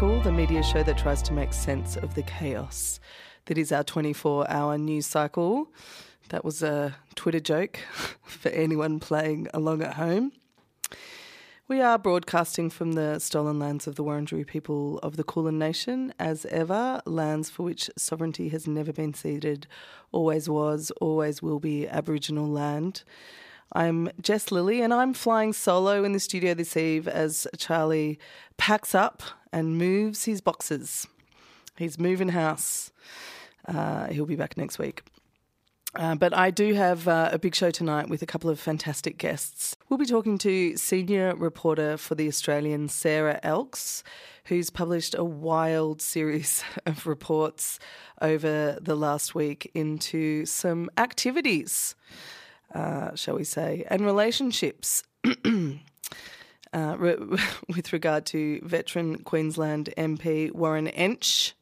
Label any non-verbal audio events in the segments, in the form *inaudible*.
The media show that tries to make sense of the chaos that is our 24 hour news cycle. That was a Twitter joke *laughs* for anyone playing along at home. We are broadcasting from the stolen lands of the Wurundjeri people of the Kulin Nation, as ever, lands for which sovereignty has never been ceded, always was, always will be Aboriginal land. I'm Jess Lilly, and I'm flying solo in the studio this eve as Charlie packs up and moves his boxes. He's moving house. Uh, he'll be back next week. Uh, but I do have uh, a big show tonight with a couple of fantastic guests. We'll be talking to senior reporter for The Australian, Sarah Elks, who's published a wild series *laughs* of reports over the last week into some activities, uh, shall we say, and relationships. *clears throat* Uh, re- *laughs* with regard to veteran Queensland MP Warren Entsch,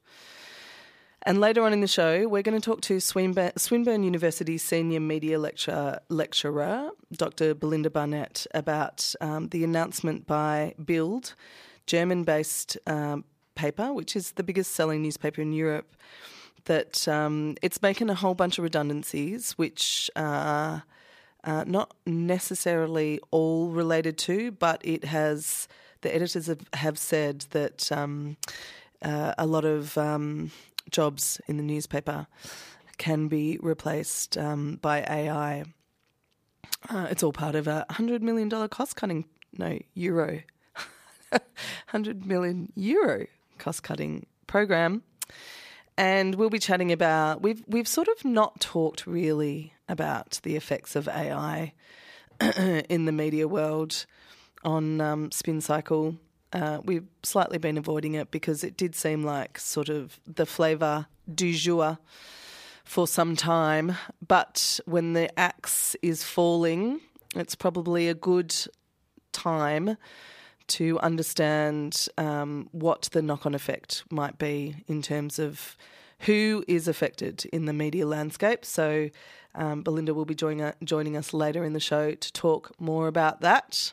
and later on in the show, we're going to talk to Swinburne, Swinburne University senior media lecturer, lecturer Dr. Belinda Barnett, about um, the announcement by Bild, German based um, paper, which is the biggest selling newspaper in Europe, that um, it's making a whole bunch of redundancies, which are uh, not necessarily all related to, but it has, the editors have, have said that. Um, uh, a lot of um, jobs in the newspaper can be replaced um, by AI. Uh, it's all part of a $100 million cost cutting, no, euro, *laughs* 100 million euro cost cutting program. And we'll be chatting about, we've, we've sort of not talked really about the effects of AI *clears throat* in the media world on um, Spin Cycle uh, we've slightly been avoiding it because it did seem like sort of the flavour du jour for some time. But when the axe is falling, it's probably a good time to understand um, what the knock on effect might be in terms of who is affected in the media landscape. So, um, Belinda will be joining, joining us later in the show to talk more about that.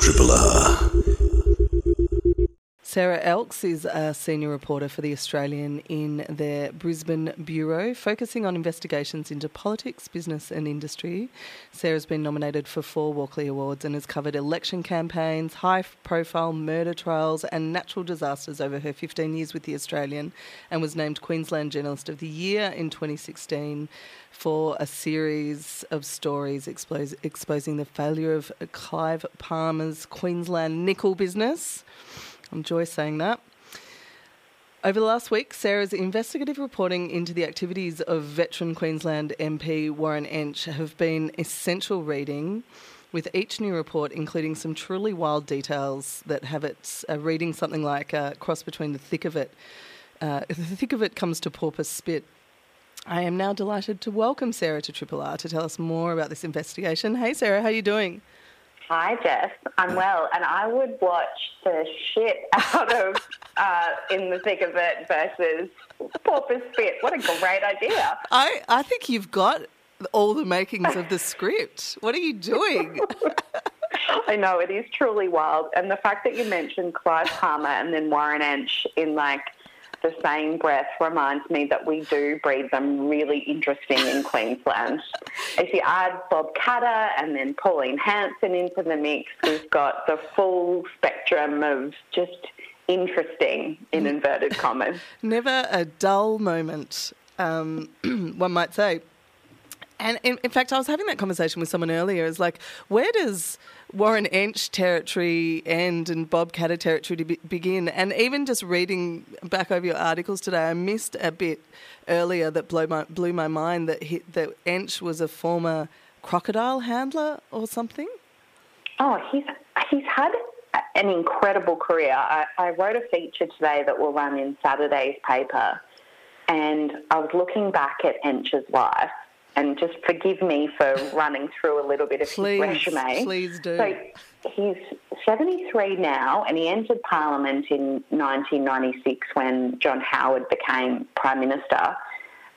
Triple R. Sarah Elks is a senior reporter for The Australian in their Brisbane bureau, focusing on investigations into politics, business, and industry. Sarah's been nominated for four Walkley Awards and has covered election campaigns, high profile murder trials, and natural disasters over her 15 years with The Australian, and was named Queensland Journalist of the Year in 2016 for a series of stories exposing the failure of Clive Palmer's Queensland nickel business. Enjoy saying that. Over the last week, Sarah's investigative reporting into the activities of veteran Queensland MP Warren Entsch have been essential reading, with each new report including some truly wild details that have it uh, reading something like a cross between the thick of it. Uh, the thick of it comes to porpoise spit. I am now delighted to welcome Sarah to Triple R to tell us more about this investigation. Hey, Sarah, how are you doing? Hi, Jess. I'm well, and I would watch the shit *laughs* out of uh, In the Thick of It versus Porpoise Spit. What a great idea. I, I think you've got all the makings of the script. What are you doing? *laughs* I know, it is truly wild. And the fact that you mentioned Clive Palmer and then Warren Entsch in like the same breath reminds me that we do breed them really interesting in Queensland. If you add Bob Katter and then Pauline Hanson into the mix, we've got the full spectrum of just interesting, in inverted commas. Never a dull moment, um, *clears throat* one might say. And in, in, fact, I was having that conversation with someone earlier. It's like, where does Warren Entsch territory end and Bob Katter territory to be, begin? And even just reading back over your articles today, I missed a bit earlier that blew my blew my mind that he, that Entsch was a former crocodile handler or something. Oh, he's he's had an incredible career. I, I wrote a feature today that will run in Saturday's paper, and I was looking back at Entsch's life and just forgive me for *laughs* running through a little bit of please, his resume. Please do. So he's 73 now, and he entered Parliament in 1996 when John Howard became Prime Minister.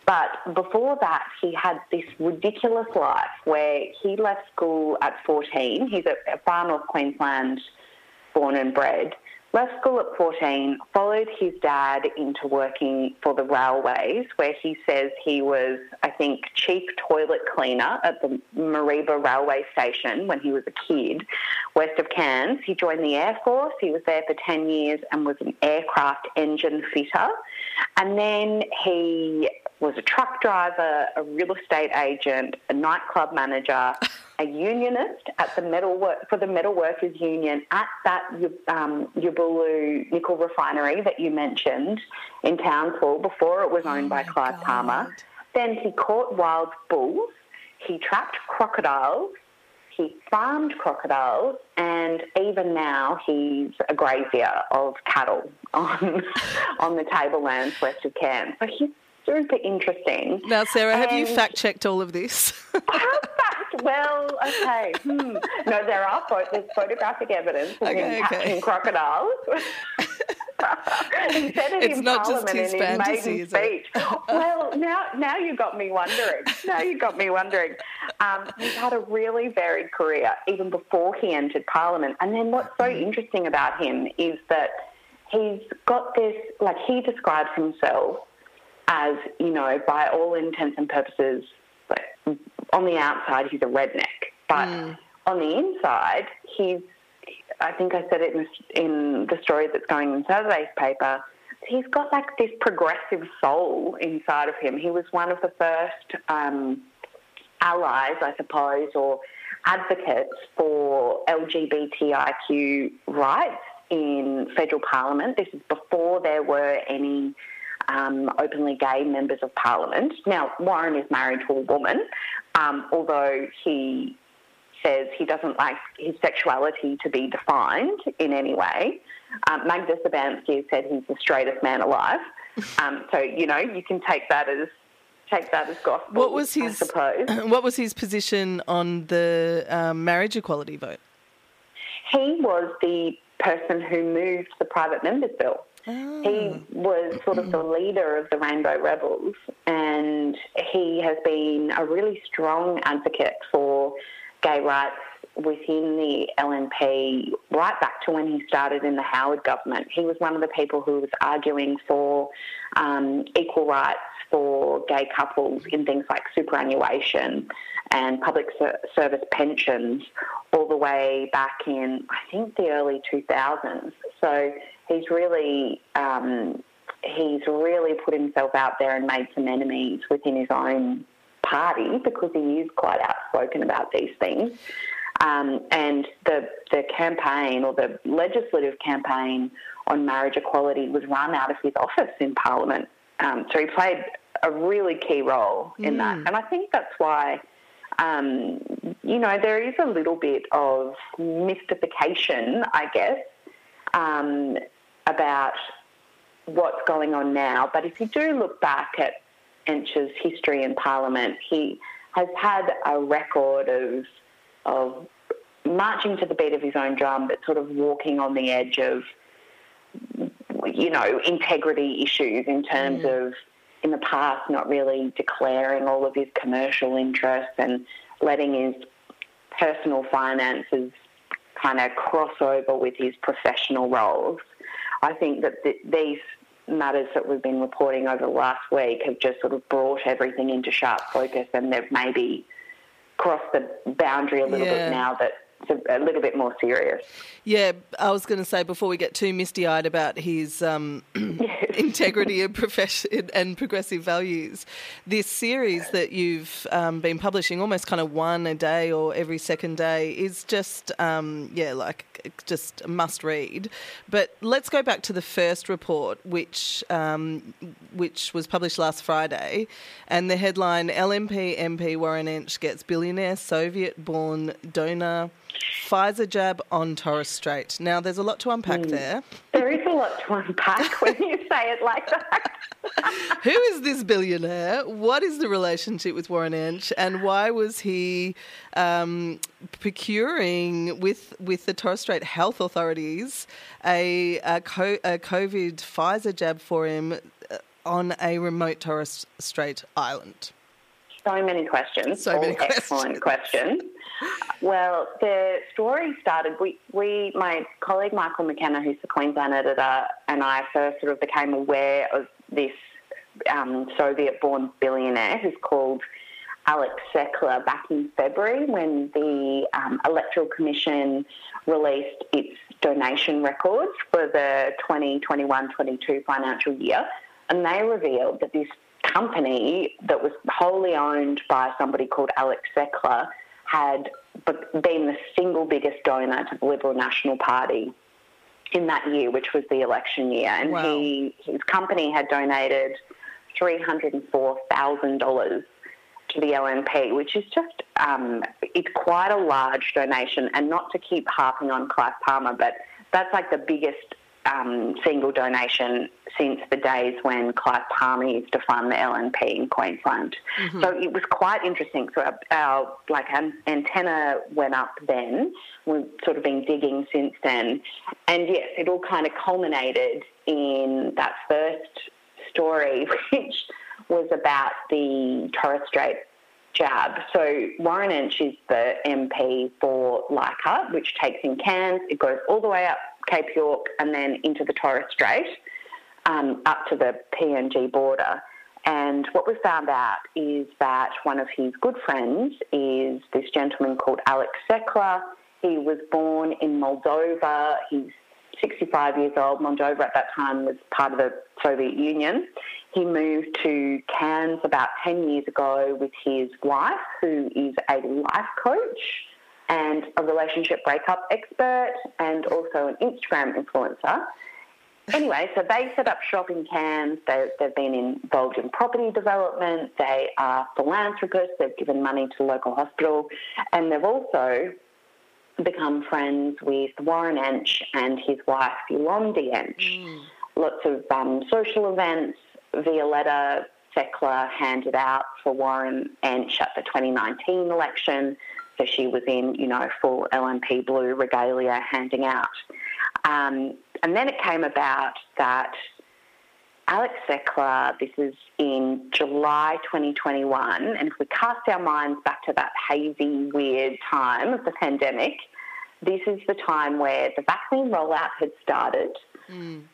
But before that, he had this ridiculous life where he left school at 14. He's a, Far North Queensland born and bred. Left school at 14, followed his dad into working for the railways, where he says he was, I think, chief toilet cleaner at the Mareeba railway station when he was a kid, west of Cairns. He joined the Air Force. He was there for 10 years and was an aircraft engine fitter. And then he was a truck driver, a real estate agent, a nightclub manager, *laughs* a unionist at the metal work, for the metal workers union at that um, Yabulu nickel refinery that you mentioned in Townsville before it was owned oh by Clive God. Palmer. Then he caught wild bulls. He trapped crocodiles. He farmed crocodiles, and even now he's a grazier of cattle *laughs* on on the tablelands west of Cairns. So he's super interesting. Now, Sarah, have you fact checked all of this? *laughs* fact, well, okay. *laughs* Hmm. No, there are there's photographic evidence of okay, him okay. crocodiles. he said it it's in not Parliament just his in fantasy, his speech. *laughs* well, now now you got me wondering. Now you got me wondering. Um, he's had a really varied career even before he entered Parliament. And then what's so interesting about him is that he's got this like he describes himself as, you know, by all intents and purposes, on the outside, he's a redneck. But mm. on the inside, he's, I think I said it in the, in the story that's going in Saturday's paper, he's got like this progressive soul inside of him. He was one of the first um, allies, I suppose, or advocates for LGBTIQ rights in federal parliament. This is before there were any um, openly gay members of parliament. Now, Warren is married to a woman, um, although he says he doesn't like his sexuality to be defined in any way. Um, Magda Szubanski has said he's the straightest man alive. Um, so, you know, you can take that as take that as gospel. What was his? *clears throat* What was his position on the um, marriage equality vote? He was the person who moved the private members bill. Oh. He was sort of the leader of the Rainbow Rebels, and he has been a really strong advocate for gay rights within the LNP right back to when he started in the Howard government. He was one of the people who was arguing for um, equal rights for gay couples in things like superannuation and public service pensions all the way back in, I think, the early 2000s. So he's really um, he's really put himself out there and made some enemies within his own party because he is quite outspoken about these things. Um, and the the campaign or the legislative campaign on marriage equality was run out of his office in Parliament. Um, so he played a really key role in mm. that, and I think that's why. Um, you know, there is a little bit of mystification, I guess, um, about what's going on now. But if you do look back at Entsch's history in Parliament, he has had a record of of marching to the beat of his own drum, but sort of walking on the edge of you know integrity issues in terms mm. of in the past not really declaring all of his commercial interests and letting his personal finances kind of cross over with his professional roles. I think that th- these matters that we've been reporting over the last week have just sort of brought everything into sharp focus and they've maybe crossed the boundary a little yeah. bit now that a, little bit more serious. Yeah, I was going to say before we get too misty eyed about his um, yes. *laughs* *clears throat* integrity and, profession, and progressive values, this series that you've um, been publishing, almost kind of one a day or every second day, is just, um, yeah, like just a must read. But let's go back to the first report, which, um, which was published last Friday. And the headline LNP MP Warren Entsch gets billionaire Soviet born donor Pfizer jab on Torres Strait. Now, there's a lot to unpack mm. there. There is a lot to unpack *laughs* when you say it like that. *laughs* Who is this billionaire? What is the relationship with Warren Entsch, and why was he um, procuring with with the Torres Strait health authorities a, a, co- a COVID Pfizer jab for him uh, on a remote Torres Strait island? So many questions. So many excellent questions. Well, the story started. We, we, my colleague Michael McKenna, who's the Queensland editor, and I first sort of became aware of this um, Soviet-born billionaire who's called Alex Seckler back in February when the um, Electoral Commission released its donation records for the 2021-22 financial year, and they revealed that this company that was wholly owned by somebody called Alex Seckler had been the single biggest donor to the Liberal National Party in that year, which was the election year. And Wow. he, his company had donated $304,000 to the LNP, which is just, um, it's quite a large donation. And not to keep harping on Clive Palmer, but that's like the biggest um, single donation since the days when Clive Palmer used to fund the LNP in Queensland. So it was quite interesting. So our, our like an antenna went up then. We've sort of been digging since then, and yes, it all kind of culminated in that first story, *laughs* which was about the Torres Strait jab. So Warren Entsch is the MP for Leichhardt, which takes in Cairns. It goes all the way up Cape York and then into the Torres Strait, um, up to the PNG border. And what we found out is that one of his good friends is this gentleman called Alex Seckler. He was born in Moldova. He's 65 years old. Moldova at that time was part of the Soviet Union. He moved to Cairns about 10 years ago with his wife, who is a life coach and a relationship breakup expert and also an Instagram influencer. Anyway, so they set up shop in Cairns. They, they've been involved in property development. They are philanthropists. They've given money to the local hospital. And they've also become friends with Warren Entsch and his wife, Yolandi Entsch. Lots of um, social events. Violetta Seckler handed out for Warren Entsch at the 2019 election. So she was in, you know, full LNP blue regalia handing out. Um, and then it came about that Alex Seckler, this is in July 2021, and if we cast our minds back to that hazy, weird time of the pandemic, this is the time where the vaccine rollout had started.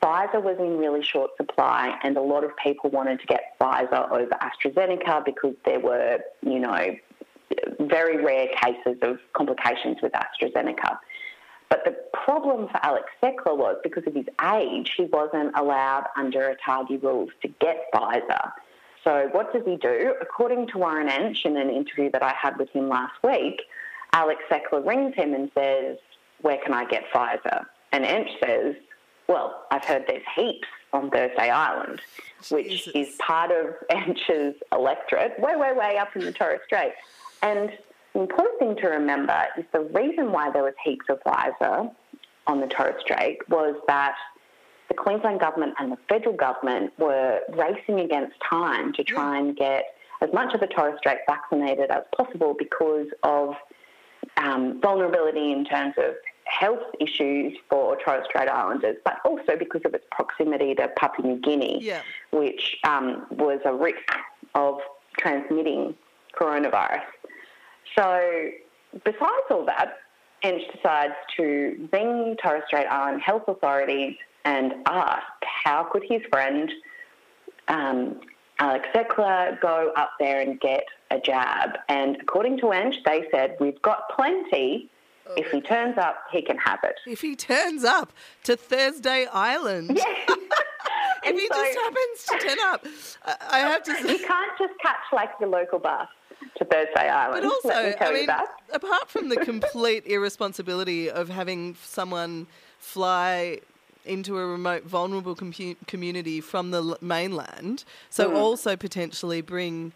Pfizer was in really short supply, and a lot of people wanted to get Pfizer over AstraZeneca because there were, you know, very rare cases of complications with AstraZeneca. But the problem for Alex Seckler was because of his age, he wasn't allowed under ATAGI rules to get Pfizer. So what does he do? According to Warren Entsch in an interview that I had with him last week, Alex Seckler rings him and says, where can I get Pfizer? And Entsch says, well, I've heard there's heaps on Thursday Island, which Jesus. is part of *laughs* Entsch's electorate, way, way, way up in the Torres Strait. And the important thing to remember is the reason why there was heaps of Pfizer on the Torres Strait was that the Queensland government and the federal government were racing against time to try and get as much of the Torres Strait vaccinated as possible because of um, vulnerability in terms of health issues for Torres Strait Islanders, but also because of its proximity to Papua New Guinea, Yeah. which um, was a risk of transmitting coronavirus. So, besides all that, Entsch decides to ring Torres Strait Island health authorities and ask how could his friend um, Alex Seckler go up there and get a jab. And according to Entsch, they said, we've got plenty. If he turns up, he can have it. If he turns up to Thursday Island, *laughs* *laughs* if And he so- just happens to turn up, I- I have to say. You can't just catch like the local bus to Thursday Island. But also, I mean, apart from the *laughs* complete irresponsibility of having someone fly into a remote, vulnerable compu- community from the l- mainland, so also potentially bring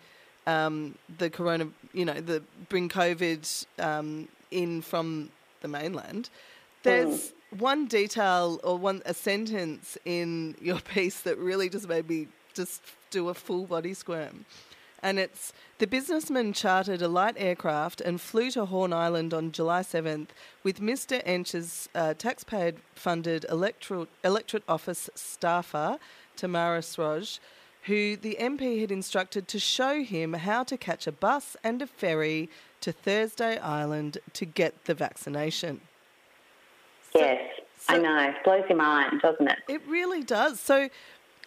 um, the corona, you know, the bring COVID um, in from the mainland. There's one detail or one a sentence in your *laughs* piece that really just made me just do a full body squirm. And it's the businessman chartered a light aircraft and flew to Horn Island on July 7th with Mr. Entsch's uh, taxpayer funded electorate, electorate office staffer, Tamara Sroj, who the MP had instructed to show him how to catch a bus and a ferry to Thursday Island to get the vaccination. Yes, I know. It blows your mind, doesn't it? It really does. So,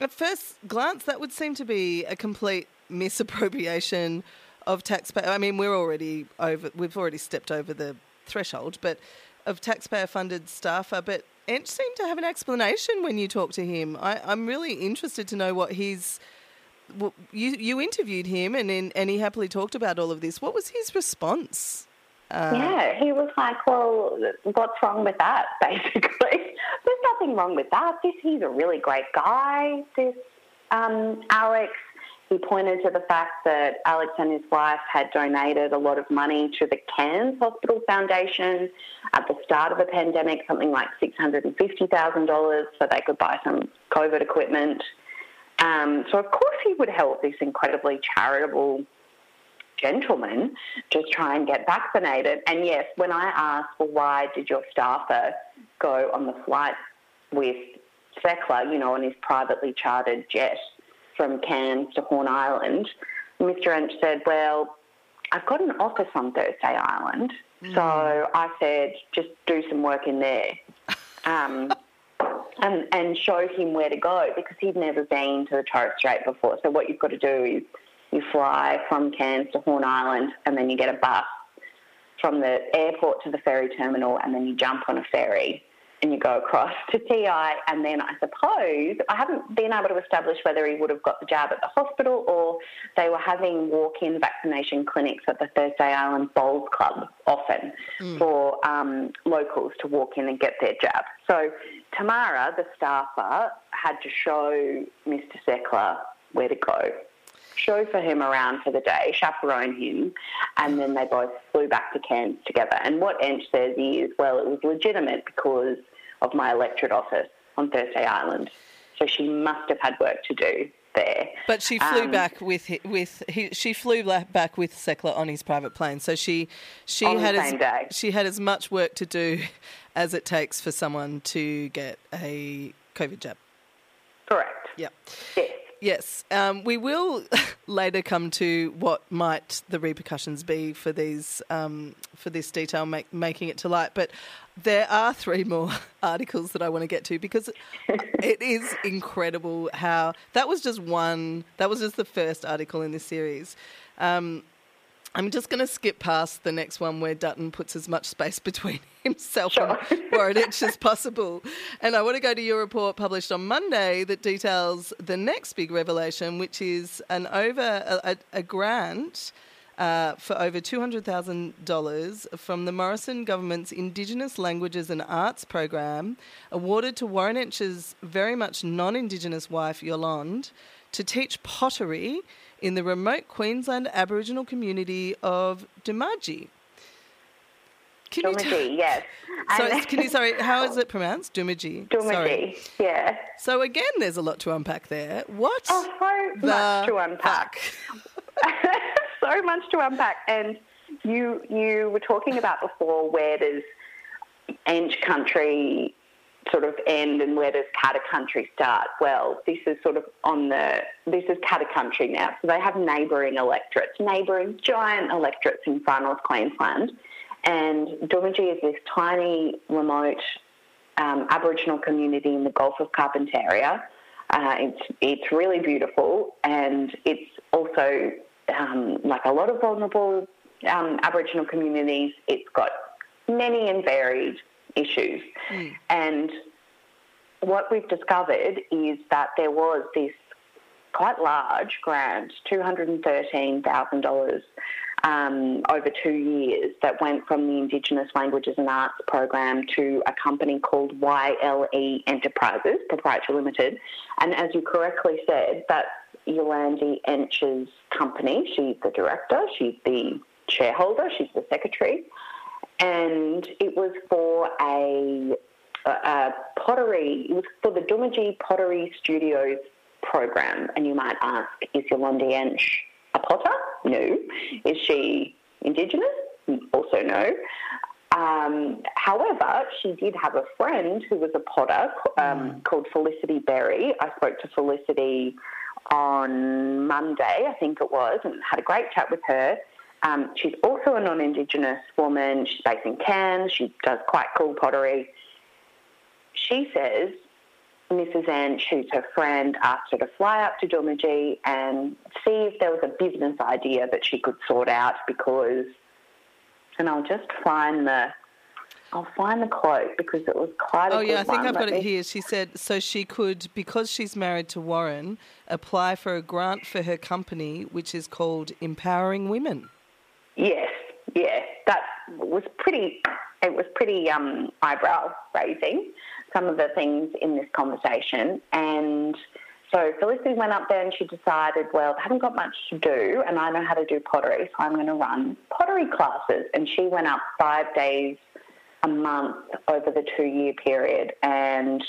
at first glance, that would seem to be a complete misappropriation of taxpayer. I mean, we're already over. We've already stepped over the threshold, but of taxpayer-funded staffer. Uh, but Entsch seemed to have an explanation when you talked to him. I, I'm really interested to know what his. Well, you you interviewed him and in, and he happily talked about all of this. What was his response? Uh, yeah, he was like, "Well, what's wrong with that?" *laughs* Basically, there's nothing wrong with that. This he's a really great guy. This um, Alex. He pointed to the fact that Alex and his wife had donated a lot of money to the Cairns Hospital Foundation at the start of the pandemic, something like $650,000 so they could buy some COVID equipment. Um, so, of course, he would help this incredibly charitable gentleman just try and get vaccinated. And yes, when I asked, well, why did your staffer go on the flight with Sackler, you know, on his privately chartered jet from Cairns to Horn Island, Mr. Entsch said, well, I've got an office on Thursday Island. Mm. So I said, just do some work in there. *laughs* Um, and, and show him where to go because he'd never been to the Torres Strait before. So what you've got to do is you fly from Cairns to Horn Island and then you get a bus from the airport to the ferry terminal and then you jump on a ferry and you go across to TI. And then I suppose I haven't been able to establish whether he would have got the jab at the hospital or they were having walk in vaccination clinics at the Thursday Island Bowls Club often mm. for um, locals to walk in and get their jab. So Tamara, the staffer, had to show Mr. Sackler where to go chauffeur him around for the day, chaperone him, and then they both flew back to Cairns together. And what Entsch says is, well, it was legitimate because of my electorate office on Thursday Island. So she must have had work to do there. But she flew um, back with with he, she flew back with Sackler on his private plane. So she she had as, day. she had as much work to do as it takes for someone to get a COVID jab. Correct. Yep. Yes. Yes, um, we will *laughs* later come to what might the repercussions be for these um, for this detail make, making it to light. But there are three more *laughs* articles that I want to get to because *laughs* it is incredible how that was just one. That was just the first article in this series. Um, I'm just going to skip past the next one where Dutton puts as much space *laughs* between himself sure. *laughs* and Warren Entsch as possible. And I want to go to your report published on Monday that details the next big revelation, which is an over a, a grant uh, for over $200,000 from the Morrison government's Indigenous Languages and Arts program, awarded to Warren Entsch's very much non Indigenous wife, Yolande, to teach pottery in the remote Queensland Aboriginal community of Doomadgee. Can Doomadgee, you yes. *laughs* So, can you, sorry, how is *laughs* it pronounced? Doomadgee. Doomadgee, sorry. yeah. So, again, there's a lot to unpack there. What? Oh, so much to unpack. *laughs* so much to unpack. And you, you were talking about before where there's Entsch country sort of end and where does Katter country start? Well, this is sort of on the, this is Katter country now. So they have neighbouring electorates, neighbouring giant electorates in far north Queensland. And Doomadgee is this tiny, remote um, Aboriginal community in the Gulf of Carpentaria. Uh, it's, it's really beautiful and it's also um, like a lot of vulnerable um, Aboriginal communities. It's got many and varied issues. Mm. And what we've discovered is that there was this quite large grant, $213,000 um, over two years, that went from the Indigenous Languages and Arts program to a company called YLE Enterprises, Proprietary Limited. And as you correctly said, that's Yolande Entsch's company. She's the director, she's the shareholder, she's the secretary and it was for a, a pottery. It was for the Doomadgee Pottery Studios program. And you might ask, is Yolande Entsch a potter? No. Is she Indigenous? Also no. Um, however, she did have a friend who was a potter um, mm. called Felicity Berry. I spoke to Felicity on Monday, I think it was, and had a great chat with her. Um, she's also a non Indigenous woman. She's based in Cairns. She does quite cool pottery. She says Mrs. Anne, who's her friend, asked her to fly up to Doomadgee and see if there was a business idea that she could sort out because, and I'll just find the I'll find the quote because it was quite a Oh, yeah, I think one. I've got Let it me- here. She said, so she could, because she's married to Warren, apply for a grant for her company, which is called Empowering Women. Yes, yeah, that was pretty. It was pretty um, eyebrow raising. Some of the things in this conversation, and so Felicity went up there and she decided, well, I haven't got much to do, and I know how to do pottery, so I'm going to run pottery classes. And she went up five days a month over the two-year period and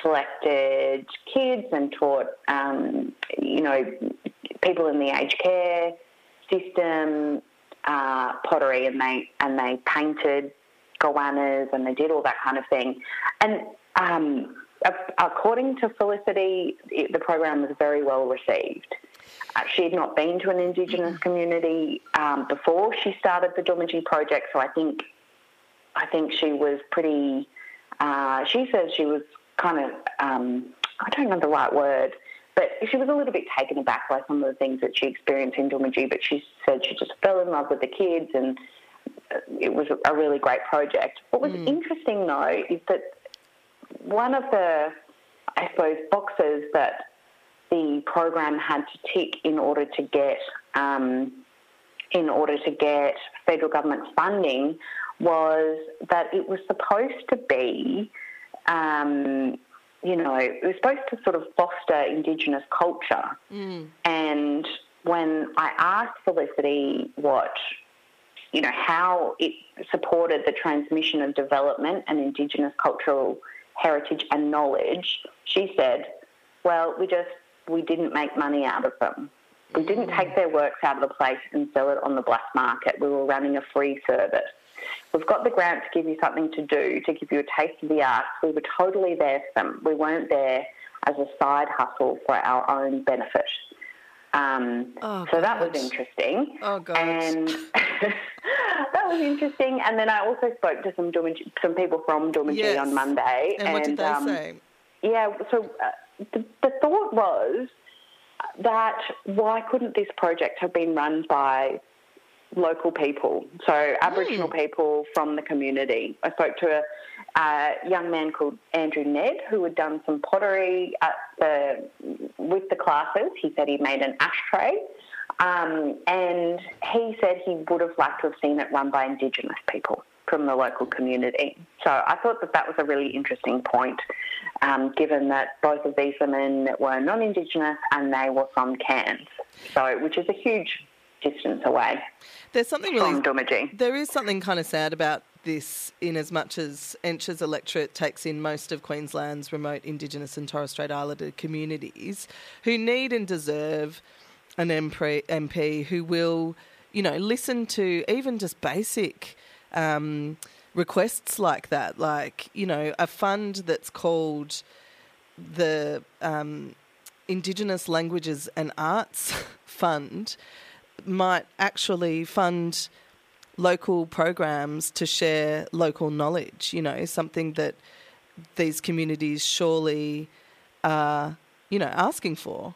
collected kids and taught, um, you know, people in the aged care system uh, pottery, and they and they painted goannas and they did all that kind of thing. And um, according to Felicity, it, the program was very well received. Uh, she had not been to an Indigenous community um, before she started the Doomadgee project, so I think I think she was pretty. Uh, she says she was kind of. Um, I don't know the right word, she was a little bit taken aback by some of the things that she experienced in Doomadgee. But she said she just fell in love with the kids, and it was a really great project. What was interesting though is that one of the, I suppose, boxes that the program had to tick in order to get um, in order to get federal government funding was that it was supposed to be, um, you know, it was supposed to sort of foster Indigenous culture. Mm. And when I asked Felicity what, you know, how it supported the transmission of development and Indigenous cultural heritage and knowledge, she said, well, we just, we didn't make money out of them. We didn't mm. take their works out of the place and sell it on the black market. We were running a free service. We've got the grant to give you something to do, to give you a taste of the arts. We were totally there for them. We weren't there as a side hustle for our own benefit. Um, Oh, so that was interesting. Oh, God. And *laughs* that was interesting. And then I also spoke to some some people from Doomadgee Yes. on Monday. And, what did they um, say? yeah, so uh, the, the thought was that why couldn't this project have been run by local people, so Aboriginal people from the community? I spoke to a uh, young man called Andrew Ned who had done some pottery at the with the classes. He said he made an ashtray. Um, and he said he would have liked to have seen it run by Indigenous people from the local community. So I thought that that was a really interesting point, um, given that both of these women were non-Indigenous and they were from Cairns, so which is a huge distance away. There's something really from There is something kind of sad about this, in as much as Entsch's electorate takes in most of Queensland's remote Indigenous and Torres Strait Islander communities, who need and deserve an MP, MP who will, you know, listen to even just basic um, requests like that, like you know, a fund that's called the um, Indigenous Languages and Arts *laughs* Fund might actually fund local programs to share local knowledge, you know, something that these communities surely are, you know, asking for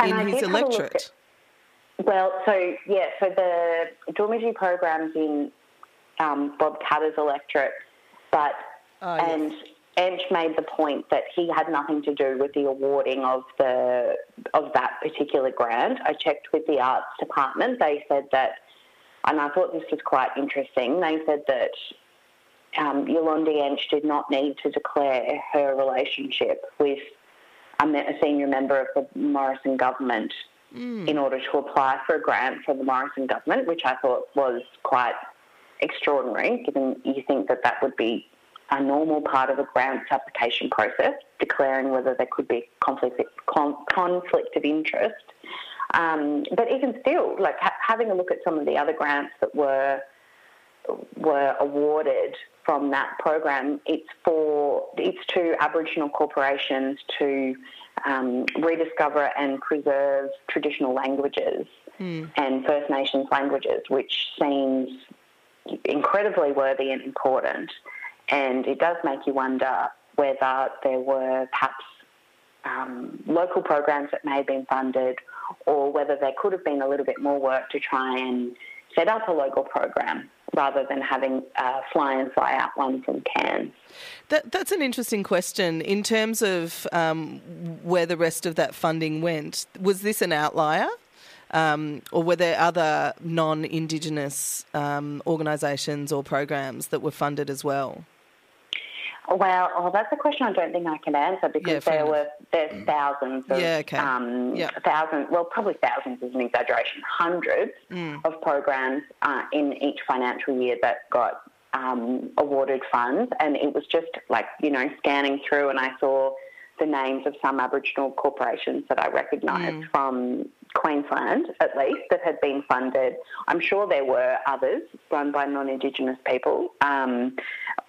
And I in his a look electorate. Well, so yeah, so the Doomadgee programs in um, Bob Katter's electorate, but Oh, yes. Entsch made the point that he had nothing to do with the awarding of the of that particular grant. I checked with the arts department. They said that, and I thought this was quite interesting. They said that um, Yolandi Entsch did not need to declare her relationship with a, a senior member of the Morrison government in order to apply for a grant from the Morrison government, which I thought was quite extraordinary, given you think that that would be a normal part of a grants application process, declaring whether there could be conflict, con- conflict of interest. Um, but even still, like ha- having a look at some of the other grants that were were awarded from that program, it's for it's to Aboriginal corporations to um, rediscover and preserve traditional languages Mm. and First Nations languages, which seems incredibly worthy and important. And it does make you wonder whether there were perhaps um, local programs that may have been funded or whether there could have been a little bit more work to try and set up a local program rather than having a fly in, fly out one from Cairns. That, that's an interesting question. In terms of um, where the rest of that funding went, was this an outlier? Um, or were there other non Indigenous um, organisations or programs that were funded as well? Well, oh, that's a question I don't think I can answer because Yeah, there enough. were there's thousands of Yeah, okay. um, Yeah. thousands. Well, probably thousands is an exaggeration. Hundreds Mm. of programs uh, in each financial year that got um, awarded funds, and it was just like you know scanning through, and I saw the names of some Aboriginal corporations that I recognised Mm. from Queensland, at least, that had been funded. I'm sure there were others run by non-Indigenous people. Um,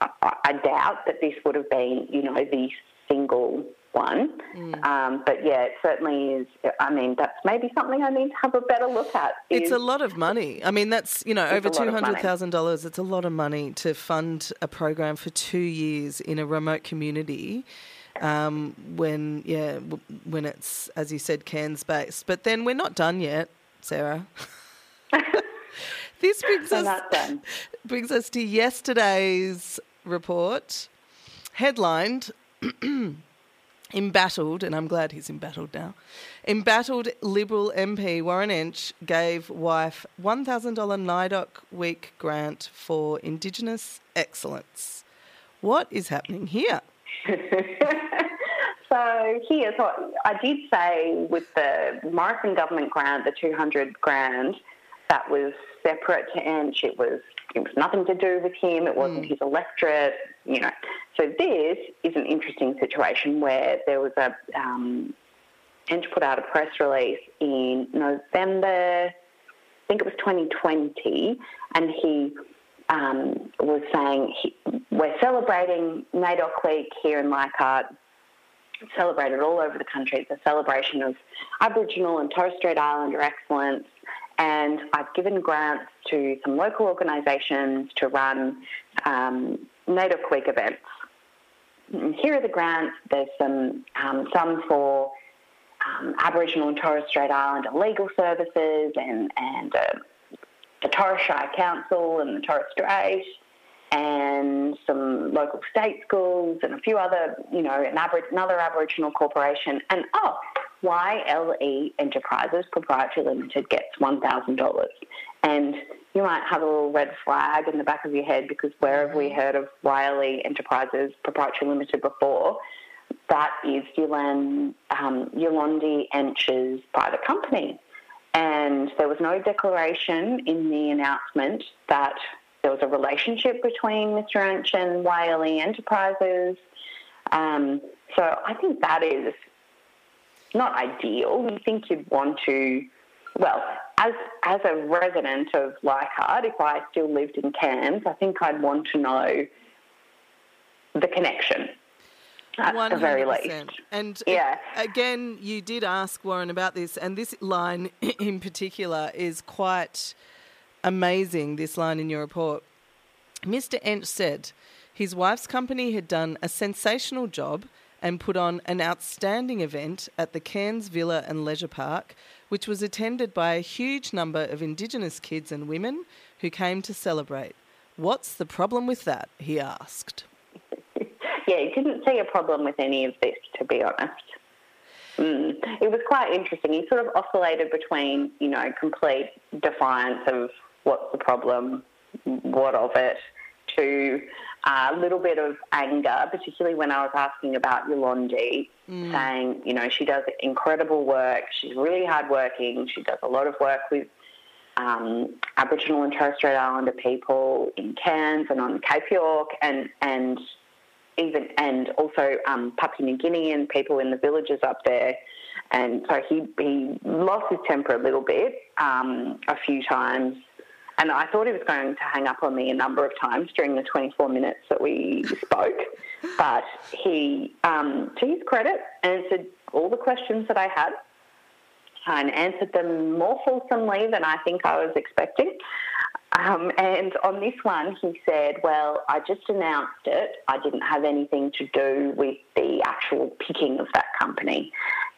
I, I doubt that this would have been, you know, the single one. Mm. Um, but yeah, it certainly is. I mean, that's maybe something I need to have a better look at. It's a lot of money. I mean, that's, you know, over lot of money. $200,000. It's a lot of money to fund a program for two years in a remote community um, when, yeah, w- when it's, as you said, Cairns based. But then we're not done yet, Sarah. *laughs* this brings *laughs* us *laughs* brings us to yesterday's report, headlined *clears throat* Embattled, and I'm glad he's embattled now. Embattled Liberal MP Warren Entsch gave wife $1,000 NAIDOC week grant for Indigenous excellence. What is happening here? *laughs* So here's what I did say with the Morrison government grant, the 200 grand, that was separate to Entsch. It was it was nothing to do with him. It wasn't his electorate, you know. So this is an interesting situation where there was a um, Entsch put out a press release in November, I think it was 2020, and he um, was saying he, we're celebrating NAIDOC Week here in Leichhardt celebrated all over the country. It's a celebration of Aboriginal and Torres Strait Islander excellence. And I've given grants to some local organisations to run um, NAIDOC Week events. And here are the grants. There's some um, some for um, Aboriginal and Torres Strait Islander legal services and and uh, the Torres Shire Council and the Torres Strait and some local state schools and a few other, you know, another Aboriginal corporation. And oh, YLE Enterprises Proprietary Limited gets $1,000. And you might have a little red flag in the back of your head because where have we heard of YLE Enterprises Proprietary Limited before? That is Yolan, um, Yolandi Entsch's private company. And there was no declaration in the announcement that there was a relationship between Mr. Entsch and YLE Enterprises. Um, so I think that is not ideal. You think you'd want to, well, as as a resident of Leichhardt, if I still lived in Cairns, I think I'd want to know the connection Uh, at the very 100%. least. And Yeah. again, you did ask Warren about this, and this line *clears throat* in particular is quite amazing. This line in your report. Mr. Entsch said his wife's company had done a sensational job and put on an outstanding event at the Cairns Villa and Leisure Park, which was attended by a huge number of Indigenous kids and women who came to celebrate. What's the problem with that? He asked. Yeah, he didn't see a problem with any of this, to be honest. Mm. It was quite interesting. He sort of oscillated between, you know, complete defiance of what's the problem, what of it, to a little bit of anger, particularly when I was asking about Yolandi, saying, you know, she does incredible work. She's really hardworking. She does a lot of work with um, Aboriginal and Torres Strait Islander people in Cairns and on Cape York, and and even and also um, Papua New Guinean people in the villages up there. And so he he lost his temper a little bit um, a few times And I thought he was going to hang up on me a number of times during the 24 minutes that we spoke. But he, um, to his credit, answered all the questions that I had and answered them more fulsomely than I think I was expecting. Um, and on this one, he said, Well, I just announced it. I didn't have anything to do with the actual picking of that company.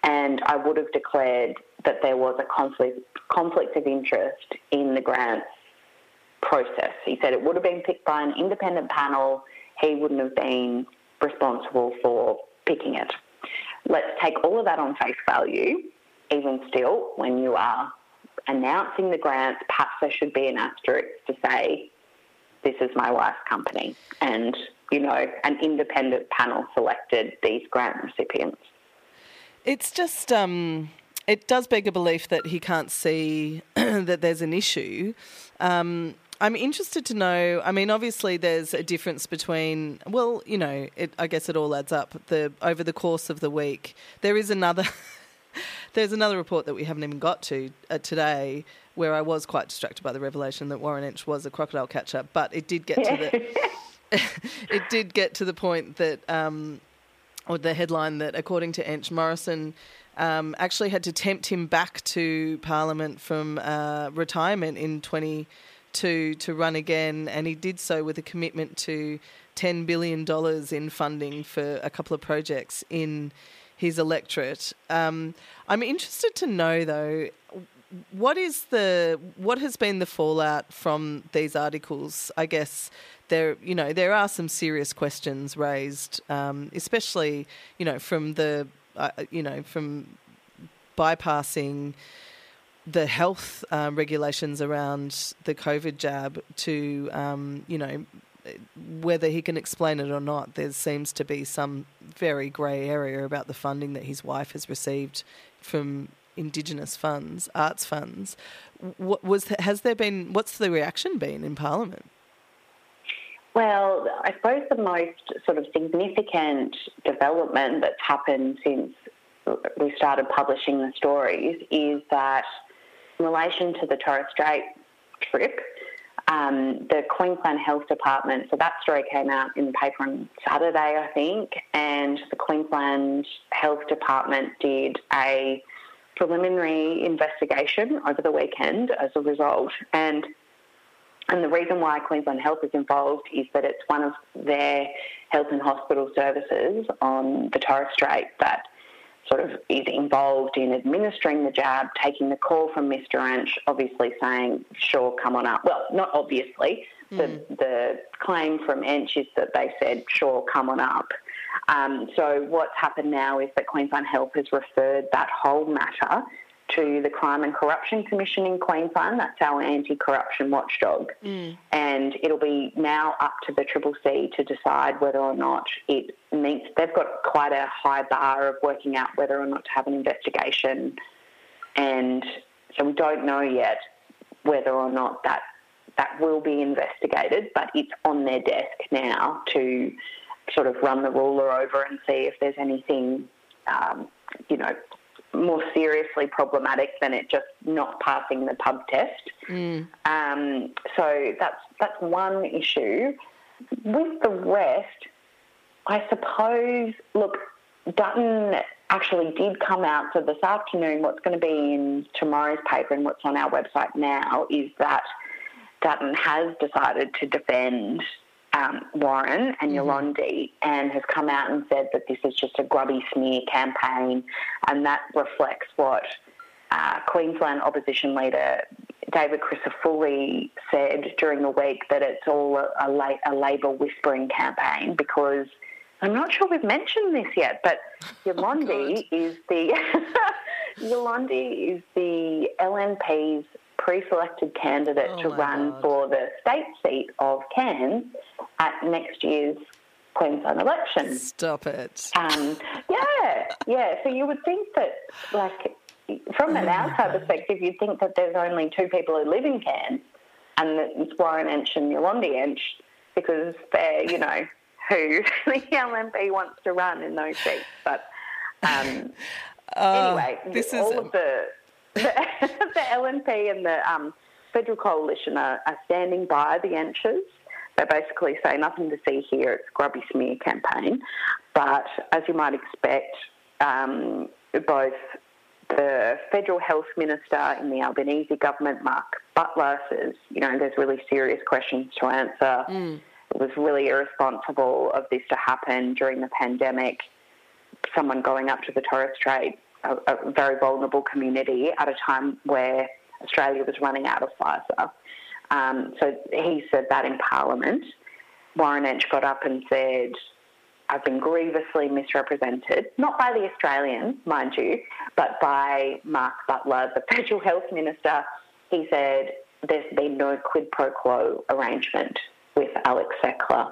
And I would have declared that there was a conflict, conflict of interest in the grants process. He said it would have been picked by an independent panel. He wouldn't have been responsible for picking it. Let's take all of that on face value. Even still, when you are announcing the grants, perhaps there should be an asterisk to say, this is my wife's company. And, you know, an independent panel selected these grant recipients. It's just, um, it does beg a belief that he can't see *clears throat* that there's an issue. Um, I'm interested to know. I mean, obviously, there's a difference between. Well, you know, it, I guess it all adds up. The over the course of the week, there is another. *laughs* *laughs* there's another report that we haven't even got to uh, today, where I was quite distracted by the revelation that Warren Entsch was a crocodile catcher. But it did get to the. *laughs* *laughs* it did get to the point that, um, or the headline that, according to Entsch, Morrison um, actually had to tempt him back to Parliament from uh, retirement in 20- to to run again, and he did so with a commitment to ten billion dollars in funding for a couple of projects in his electorate. Um, I'm interested to know though. What is the what has been the fallout from these articles? I guess there you know there are some serious questions raised, um, especially you know from the uh, you know from bypassing the health um, regulations around the COVID jab to, um, you know, whether he can explain it or not, there seems to be some very grey area about the funding that his wife has received from Indigenous funds, arts funds. What was has there been? What's the reaction been in Parliament? Well, I suppose the most sort of significant development that's happened since we started publishing the stories is that in relation to the Torres Strait trip, um, the Queensland Health Department, so that story came out in the paper on Saturday, I think, and the Queensland Health Department did a preliminary investigation over the weekend as a result. And and the reason why Queensland Health is involved is that it's one of their health and hospital services on the Torres Strait that sort of is involved in administering the jab, taking the call from Mr. Entsch, obviously saying, sure, come on up. Well, not obviously. Mm. The, the claim from Entsch is that they said, sure, come on up. Um, so what's happened now is that Queensland Health has referred that whole matter to the Crime and Corruption Commission in Queensland. That's our anti-corruption watchdog, mm. and it'll be now up to the Triple C to decide whether or not it meets. They've got quite a high bar of working out whether or not to have an investigation, and so we don't know yet whether or not that that will be investigated. But it's on their desk now to sort of run the ruler over and see if there's anything. Um, you know, more seriously problematic than it just not passing the pub test. Mm. Um, so that's that's one issue. With the rest, I suppose. Look, Dutton actually did come out. So this afternoon, what's going to be in tomorrow's paper and what's on our website now is that Dutton has decided to defend um, Warren and mm-hmm. Yolonde and has come out and said that this is just a grubby smear campaign, and that reflects what uh, Queensland opposition leader David Crisafulli said during the week that it's all a, a, a Labor whispering campaign because I'm not sure we've mentioned this yet, but *laughs* oh, Yolonde oh, is the *laughs* Yolonde is the LNP's pre-selected candidate oh to run God. for the state seat of Cairns at next year's Queensland election. Stop it. Um, yeah, yeah. So you would think that, like, from an oh outside perspective, you'd think that there's only two people who live in Cairns, and that it's Warren Entsch and Yolonde Entsch, because they're, you know, who *laughs* the LNP wants to run in those seats. But um, uh, *laughs* anyway, this all is... of the *laughs* the, the LNP and the um, Federal Coalition are, are standing by the Entsches. They basically say nothing to see here, it's a grubby smear campaign. But as you might expect, um, both the federal health minister in the Albanese government, Mark Butler, says, you know, there's really serious questions to answer. Mm. It was really irresponsible of this to happen during the pandemic. Someone going up to the Torres Strait, a, a very vulnerable community, at a time where Australia was running out of Pfizer. Um, so he said that in Parliament. Warren Entsch got up and said, I've been grievously misrepresented, not by the Australians, mind you, but by Mark Butler, the *laughs* Federal Health Minister. He said there's been no quid pro quo arrangement with Alex Seckler.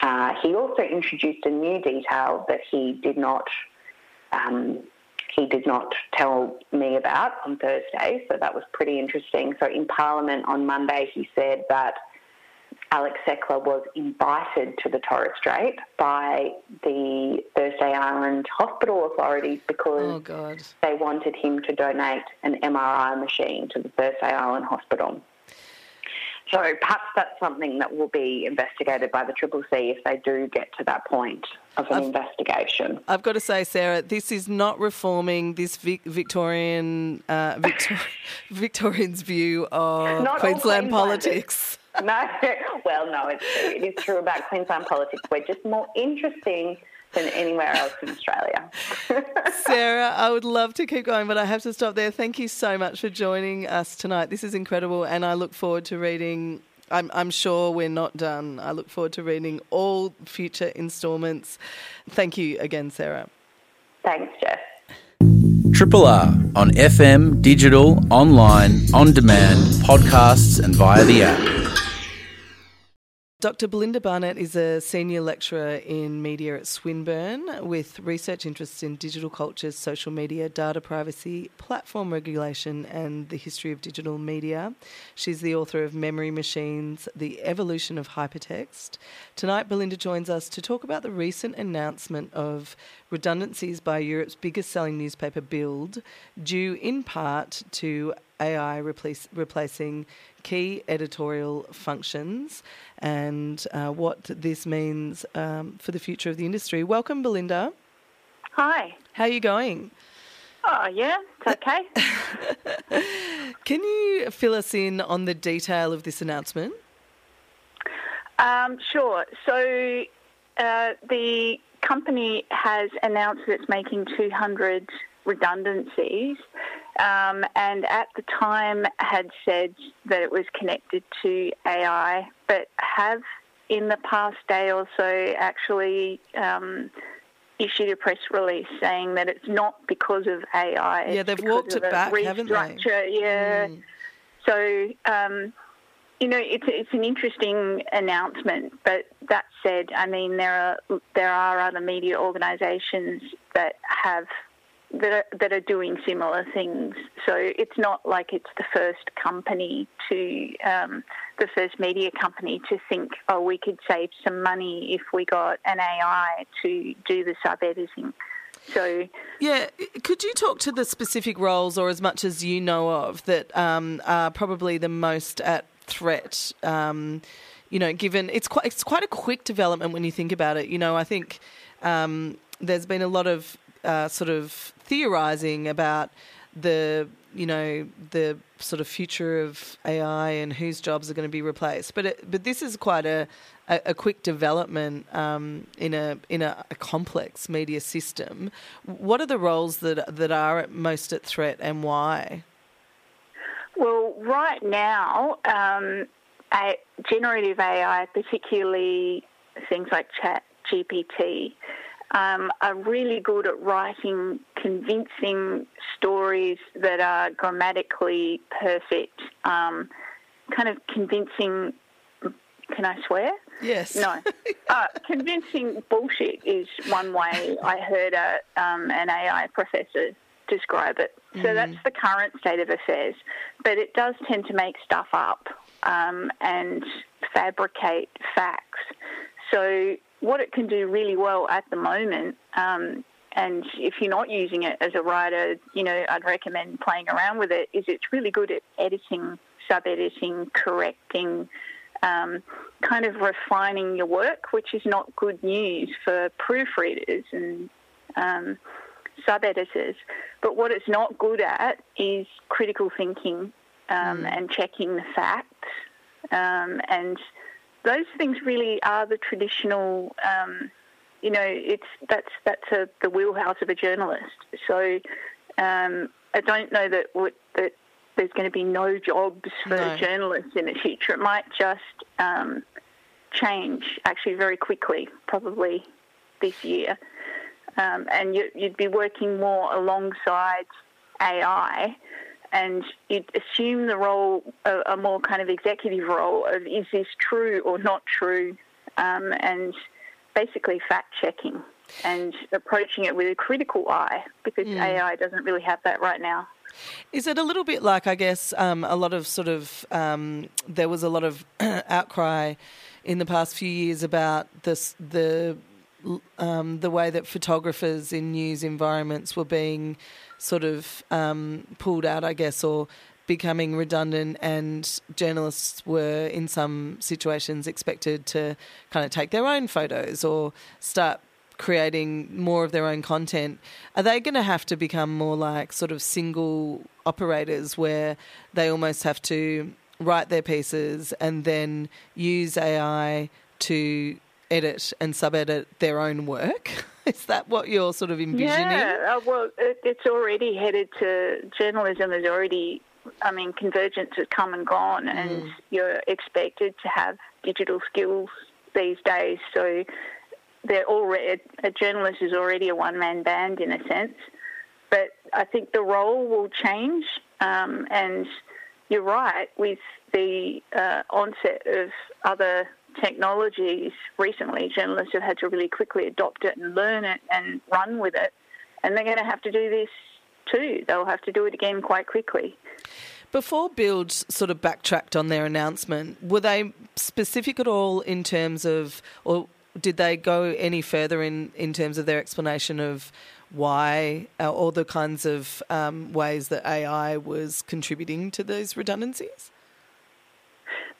Uh, he also introduced a new detail that he did not um, he did not tell me about on Thursday, so that was pretty interesting. So in Parliament on Monday, he said that Alex Seckler was invited to the Torres Strait by the Thursday Island hospital authorities because oh they wanted him to donate an MRI machine to the Thursday Island hospital. So perhaps that's something that will be investigated by the Triple C if they do get to that point of an I've, investigation. I've got to say, Sarah, this is not reforming this Vic- Victorian uh, Victor- *laughs* Victorian's view of not Queensland politics. *laughs* no, well, no, it's true. It is true about Queensland politics. We're just more interesting than anywhere else in Australia. *laughs* Sarah, I would love to keep going, but I have to stop there. Thank you so much for joining us tonight. This is incredible, and I look forward to reading. I'm, I'm sure we're not done. I look forward to reading all future instalments. Thank you again, Sarah. Thanks, Jess. Triple R on FM, digital, online, on demand, podcasts, and via the app. Dr. Belinda Barnett is a senior lecturer in media at Swinburne with research interests in digital cultures, social media, data privacy, platform regulation, and the history of digital media. She's the author of Memory Machines The Evolution of Hypertext. Tonight, Belinda joins us to talk about the recent announcement of redundancies by Europe's biggest selling newspaper, Bild, due in part to AI replace, replacing key editorial functions and uh, what this means um, for the future of the industry. Welcome, Belinda. Hi. How are you going? Oh, yeah, it's okay. *laughs* Can you fill us in on the detail of this announcement? Um, sure. So uh, the company has announced that it's making 200 redundancies um, and at the time had said that it was connected to AI, but have in the past day or so actually um, issued a press release saying that it's not because of AI. Yeah, they've walked it back, haven't they? Yeah. Mm. So, um, you know, it's it's an interesting announcement. But that said, I mean, there are there are other media organisations that have that are, that are doing similar things. So it's not like it's the first company to um, the first media company to think, oh, we could save some money if we got an AI to do the sub editing. So yeah, could you talk to the specific roles, or as much as you know of, that um, are probably the most at threat? Um, you know, given it's quite it's quite a quick development when you think about it. You know, I think um, there's been a lot of sort of theorizing about the you know the sort of future of AI and whose jobs are going to be replaced. But it, but this is quite a a, a quick development um, in a in a, a, complex media system. What are the roles that that are most at threat and why? Well, right now, um, generative AI, particularly things like Chat GPT, um, are really good at writing convincing stories that are grammatically perfect, um, kind of convincing. Can I swear? Yes. No. *laughs* uh, convincing bullshit is one way I heard a, um, an AI professor describe it. So mm. that's the current state of affairs. But it does tend to make stuff up um, and fabricate facts. So what it can do really well at the moment, um, and if you're not using it as a writer, you know, I'd recommend playing around with it, is it's really good at editing sub editing, correcting, um, kind of refining your work, which is not good news for proofreaders and um, sub editors. But what it's not good at is critical thinking um, mm. and checking the facts. Um, and those things really are the traditional. Um, you know, it's that's that's a, the wheelhouse of a journalist. So um, I don't know that what, that there's going to be no jobs for no. journalists in the future. It might just um, change actually very quickly, probably this year. Um, and you, would be working more alongside AI, and you'd assume the role, a, a, more kind of executive role of is this true or not true, um, and basically fact checking and approaching it with a critical eye because mm. AI doesn't really have that right now. Is it a little bit like, I guess, um, a lot of sort of, um, there was a lot of *clears throat* outcry in the past few years about this, the um, the way that photographers in news environments were being sort of um, pulled out, I guess, or becoming redundant, and journalists were in some situations expected to kind of take their own photos or start creating more of their own content, are they going to have to become more like sort of single operators where they almost have to write their pieces and then use AI to edit and sub edit their own work? *laughs* Is that what you're sort of envisioning? Yeah, uh, well, it, it's already headed to journalism is already, I mean, convergence has come and gone, mm. and you're expected to have digital skills these days. So they're already a journalist is already a one man band in a sense, but I think the role will change. Um, and you're right with the uh, onset of other technologies recently, journalists have had to really quickly adopt it and learn it and run with it, and they're going to have to do this too. They'll have to do it again quite quickly. Before Bild sort of backtracked on their announcement, were they specific at all in terms of, or did they go any further in, in terms of their explanation of why uh, all the kinds of um, ways that AI was contributing to those redundancies?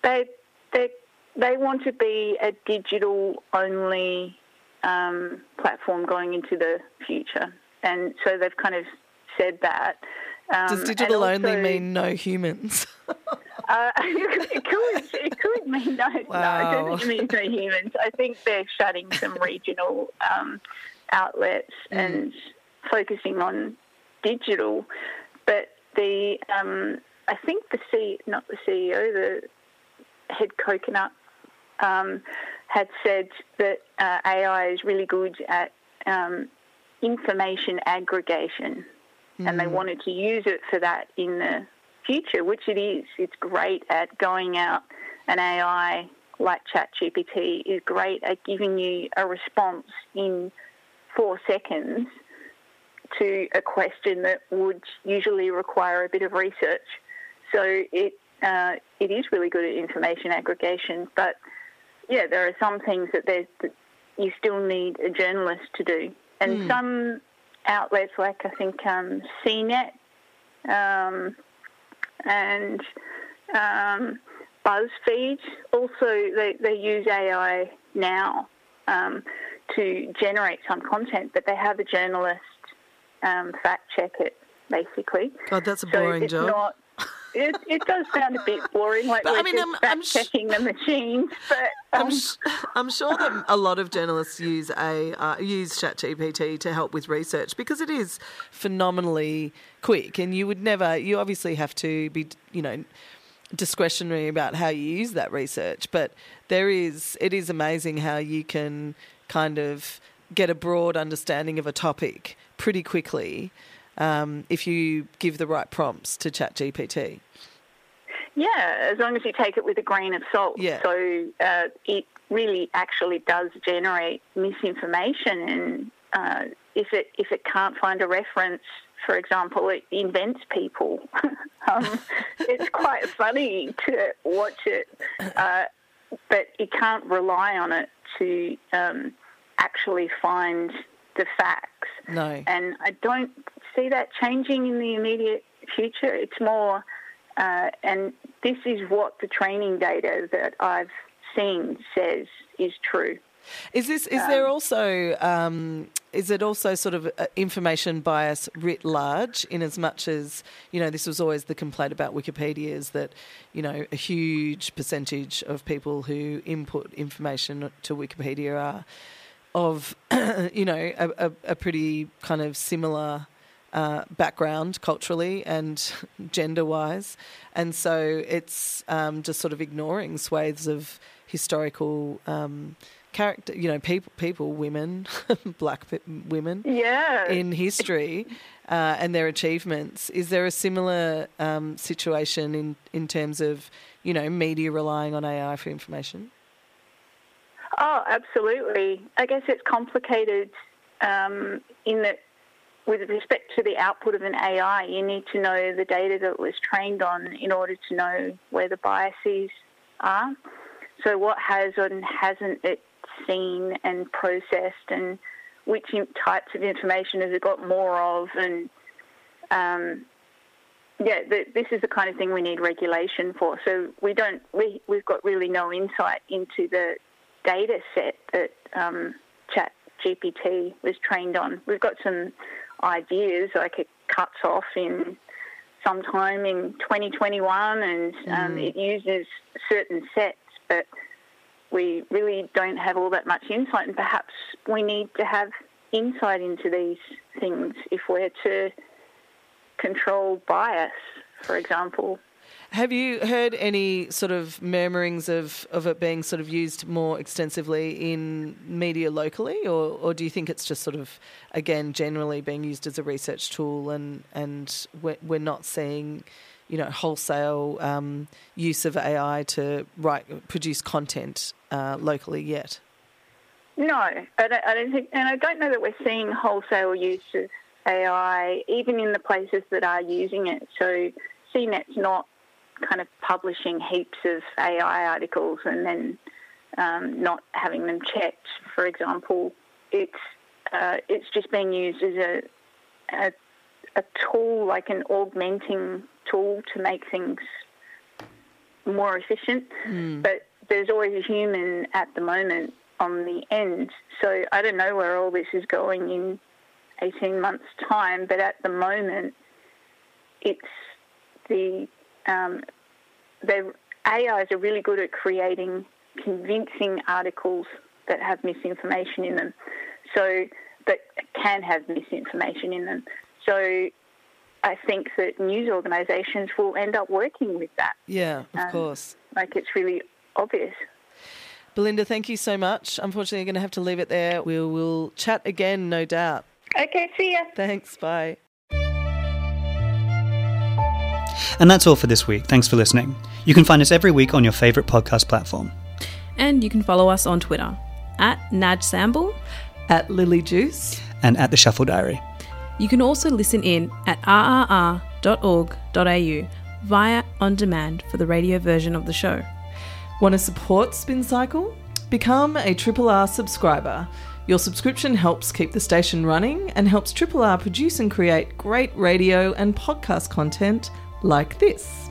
They they they want to be a digital only um, platform going into the future, and so they've kind of said that. Um, Does digital also, only mean no humans? *laughs* Uh, *laughs* it, could, it could mean no, wow. no, it doesn't mean no humans. I think they're shutting some regional um, outlets mm. and focusing on digital. But the, um, I think the C, not the CEO, the head coconut um, had said that uh, AI is really good at um, information aggregation, mm. and they mm. wanted to use it for that in the future, which it is. It's great at going out. An AI like ChatGPT is great at giving you a response in four seconds to a question that would usually require a bit of research. So it uh, it is really good at information aggregation, but yeah, there are some things that there's that you still need a journalist to do, and mm. some outlets like I think um, CNET um, and um, BuzzFeed also they, they use AI now um, to generate some content, but they have a journalist um, fact check it basically. God, that's a boring so job. Not, it, it does sound a bit boring, like but, we're I mean, just I'm, fact checking the machines. But um, I'm, sh- I'm, sure that a lot of journalists use a uh, use ChatGPT to help with research because it is phenomenally quick, and you would never. You obviously have to be, you know discretionary about how you use that research but there is it is amazing how you can kind of get a broad understanding of a topic pretty quickly um, if you give the right prompts to ChatGPT. Yeah, as long as you take it with a grain of salt. Yeah. So uh, it really actually does generate misinformation, and uh, if it if it can't find a reference, for example, it invents people. *laughs* um, it's quite funny to watch it, uh, but you can't rely on it to um, actually find the facts. No. And I don't see that changing in the immediate future. It's more Uh, and this is what the training data that I've seen says is true. Is this? Is there also? Um, is it also sort of uh, information bias writ large? In as much as you know, this was always the complaint about Wikipedia is that you know a huge percentage of people who input information to Wikipedia are of *clears throat* you know a, a, a pretty kind of similar uh, background culturally and *laughs* gender wise. And so it's um, just sort of ignoring swathes of historical um, character, you know, people, people women, *laughs* black women Yeah. in history uh, and their achievements. Is there a similar um, situation in, in terms of, you know, media relying on AI for information? Oh, absolutely. I guess it's complicated um, in that, with respect to the output of an AI, you need to know the data that it was trained on in order to know where the biases are. So, what has and hasn't it seen and processed, and which types of information has it got more of, and um, yeah, the, this is the kind of thing we need regulation for. So we don't, we, we've got really no insight into the data set that um, Chat GPT was trained on. We've got some ideas, like it cuts off in sometime in 2021 and um, it uses certain sets, but we really don't have all that much insight, and perhaps we need to have insight into these things if we're to control bias, for example. Have you heard any sort of murmurings of, of it being sort of used more extensively in media locally, or, or do you think it's just sort of, again, generally being used as a research tool and, and we're, we're not seeing, you know, wholesale um, use of AI to write, produce content uh, locally yet? No, I don't, I don't think, and I don't know that we're seeing wholesale use of AI, even in the places that are using it. So CNET's not kind of publishing heaps of AI articles and then um, not having them checked. For example, it's uh, it's just being used as a, a a tool, like an augmenting tool to make things more efficient. But there's always a human at the moment on the end. So I don't know where all this is going in 18 months' time, but at the moment, it's the um, the AIs are really good at creating convincing articles that have misinformation in them. So that can have misinformation in them. So I think that news organisations will end up working with that. Yeah, of Um, course. Like it's really obvious. Belinda, thank you so much. Unfortunately, you're going to have to leave it there. We will chat again, no doubt. Okay, see ya. Thanks. Bye. And that's all for this week. Thanks for listening. You can find us every week on your favourite podcast platform. And you can follow us on Twitter at Naj Samble. At Lily Juice. and at the Shuffle Diary. You can also listen in at rrr.org.au via on demand for the radio version of the show. Want to support Spin Cycle? Become a Triple R subscriber. Your subscription helps keep the station running and helps Triple R produce and create great radio and podcast content like this.